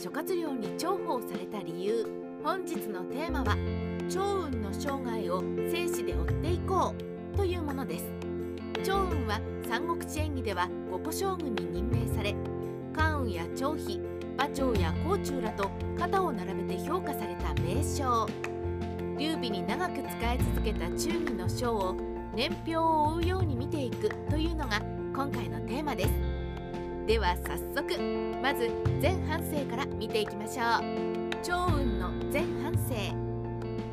諸葛亮に重宝された理由。本日のテーマは趙雲の生涯を正史で追っていこう。というものです。趙雲は三国志演義では五個将軍に任命され関羽や張飛馬長や甲冑らと肩を並べて評価された名将。劉備に長く仕え続けた忠義の将を年表を追うように見ていくというのが今回のテーマです。では早速まず前半生から見ていきましょう。趙雲の前半生。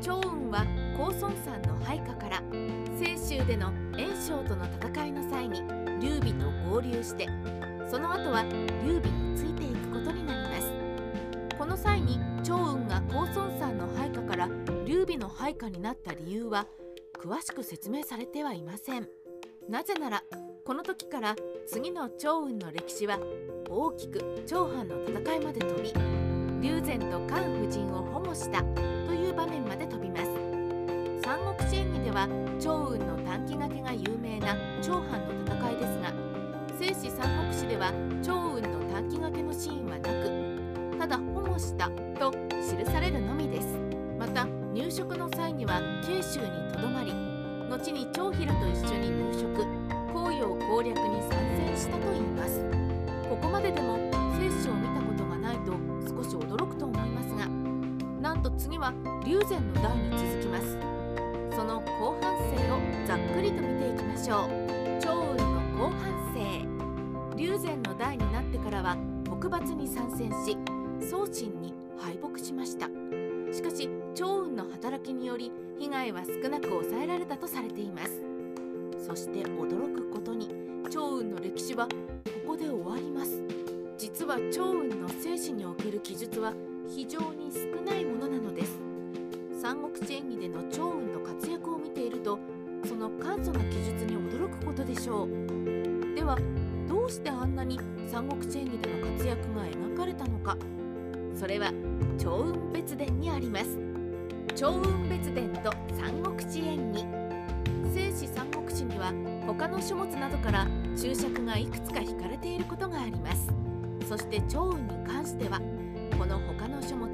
趙雲は高孫山の配下から清州での袁紹との戦いの際に劉備と合流してその後は劉備についていくことになります。この際に趙雲が高孫山の配下から劉備の配下になった理由は詳しく説明されてはいません。なぜならこの時から次の趙雲の歴史は大きく長藩の戦いまで飛び龍禅と関夫人を保護したという場面まで飛びます。三国志演義では趙雲の短期掛けが有名な長藩の戦いですが正史三国志では趙雲の短期掛けのシーンはなくただ保護したと記されるのみです。また入植の際には慶州にとどまり後に長平と一緒に入植。紅葉攻略に参戦したといいます。ここまででも聖史を見たことがないと少し驚くと思いますがなんと次は龍禅の代に続きます。その後半生をざっくりと見ていきましょう。趙雲の後半生。龍禅の代になってからは北伐に参戦し宗信に敗北しました。しかし趙雲の働きにより被害は少なく抑えられたとされています。そして驚くことに趙雲の歴史はここで終わります。実は趙雲の生死における記述は非常に少ないものなのです。三国志演義での趙雲の活躍を見ているとその簡素な記述に驚くことでしょう。ではどうしてあんなに三国志演義での活躍が描かれたのか。それは趙雲別伝にあります。趙雲別伝と三国志演義。正史三国志には他の書物などから注釈がいくつか引かれていることがあります。そして趙雲に関してはこの他の書物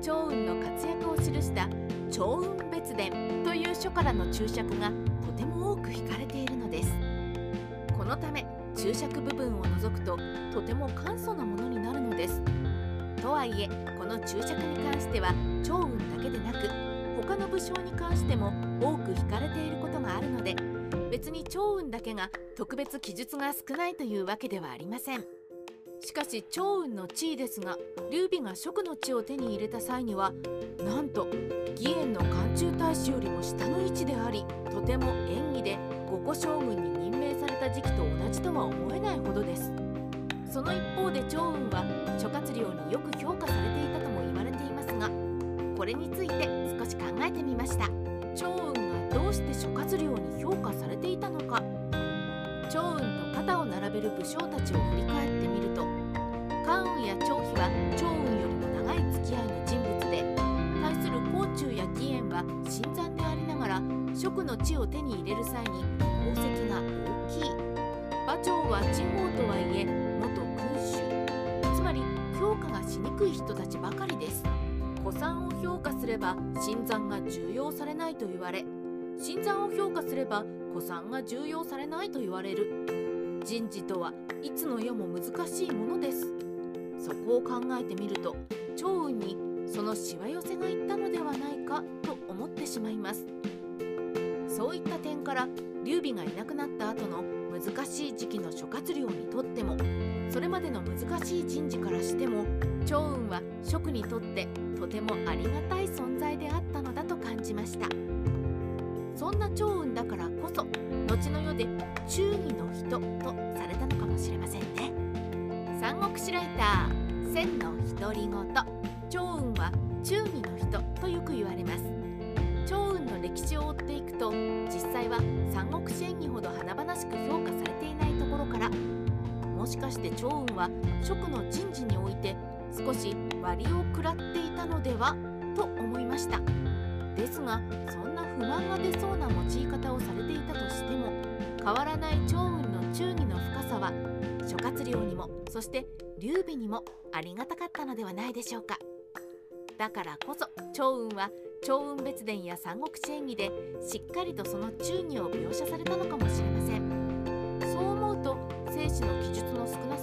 趙雲の活躍を記した趙雲別伝という書からの注釈がとても多く引かれているのです。このため注釈部分を除くととても簡素なものになるのです。とはいえこの注釈に関しては趙雲だけでなく他の武将に関しても多く引かれていることがあるので別に趙雲だけが特別記述が少ないというわけではありません。しかし趙雲の地位ですが劉備が蜀の地を手に入れた際にはなんと義援の漢中大使よりも下の位置でありとても演技で五個将軍に任命された時期と同じとは思えないほどです。その一方で趙雲は諸葛亮によく評価されていたとも言われています。これについて少し考えてみました。趙雲がどうして諸葛亮に評価されていたのか。趙雲と肩を並べる武将たちを振り返ってみると関羽や張飛は趙雲よりも長い付き合いの人物で対する甲冑や義援は新参でありながら蜀の地を手に入れる際に功績が大きい。馬長は地方とはいえ元君主。つまり評価がしにくい人たちばかりです。古参を評価すれば新参が重要されないと言われ新参を評価すれば古参が重要されないと言われる。人事とはいつの世も難しいものです。そこを考えてみると趙雲にそのしわ寄せがいったのではないかと思ってしまいます。そういった点から劉備がいなくなった後の難しい時期の諸葛亮にとってもそれまでの難しい人事からしても趙雲は蜀にとってとてもありがたい存在であったのだと感じました。そんな趙雲だからこそ後の世で忠義の人とされたのかもしれませんね。三国志ライター千の独り言。趙雲は忠義の人とよく言われます。趙雲の歴史を追っていくと実際は三国志演義ほど華々しく評価されていないところからもしかして趙雲は蜀の人事において少し割を食らっていたのではと思いました。ですがそんな不満が出そうな用い方をされていたとしても変わらない趙雲の忠義の深さは諸葛亮にもそして劉備にもありがたかったのではないでしょうか。だからこそ趙雲は趙雲別伝や三国志演義でしっかりとその忠義を描写されたのかもしれません。そう思うと生死の記述の少なさ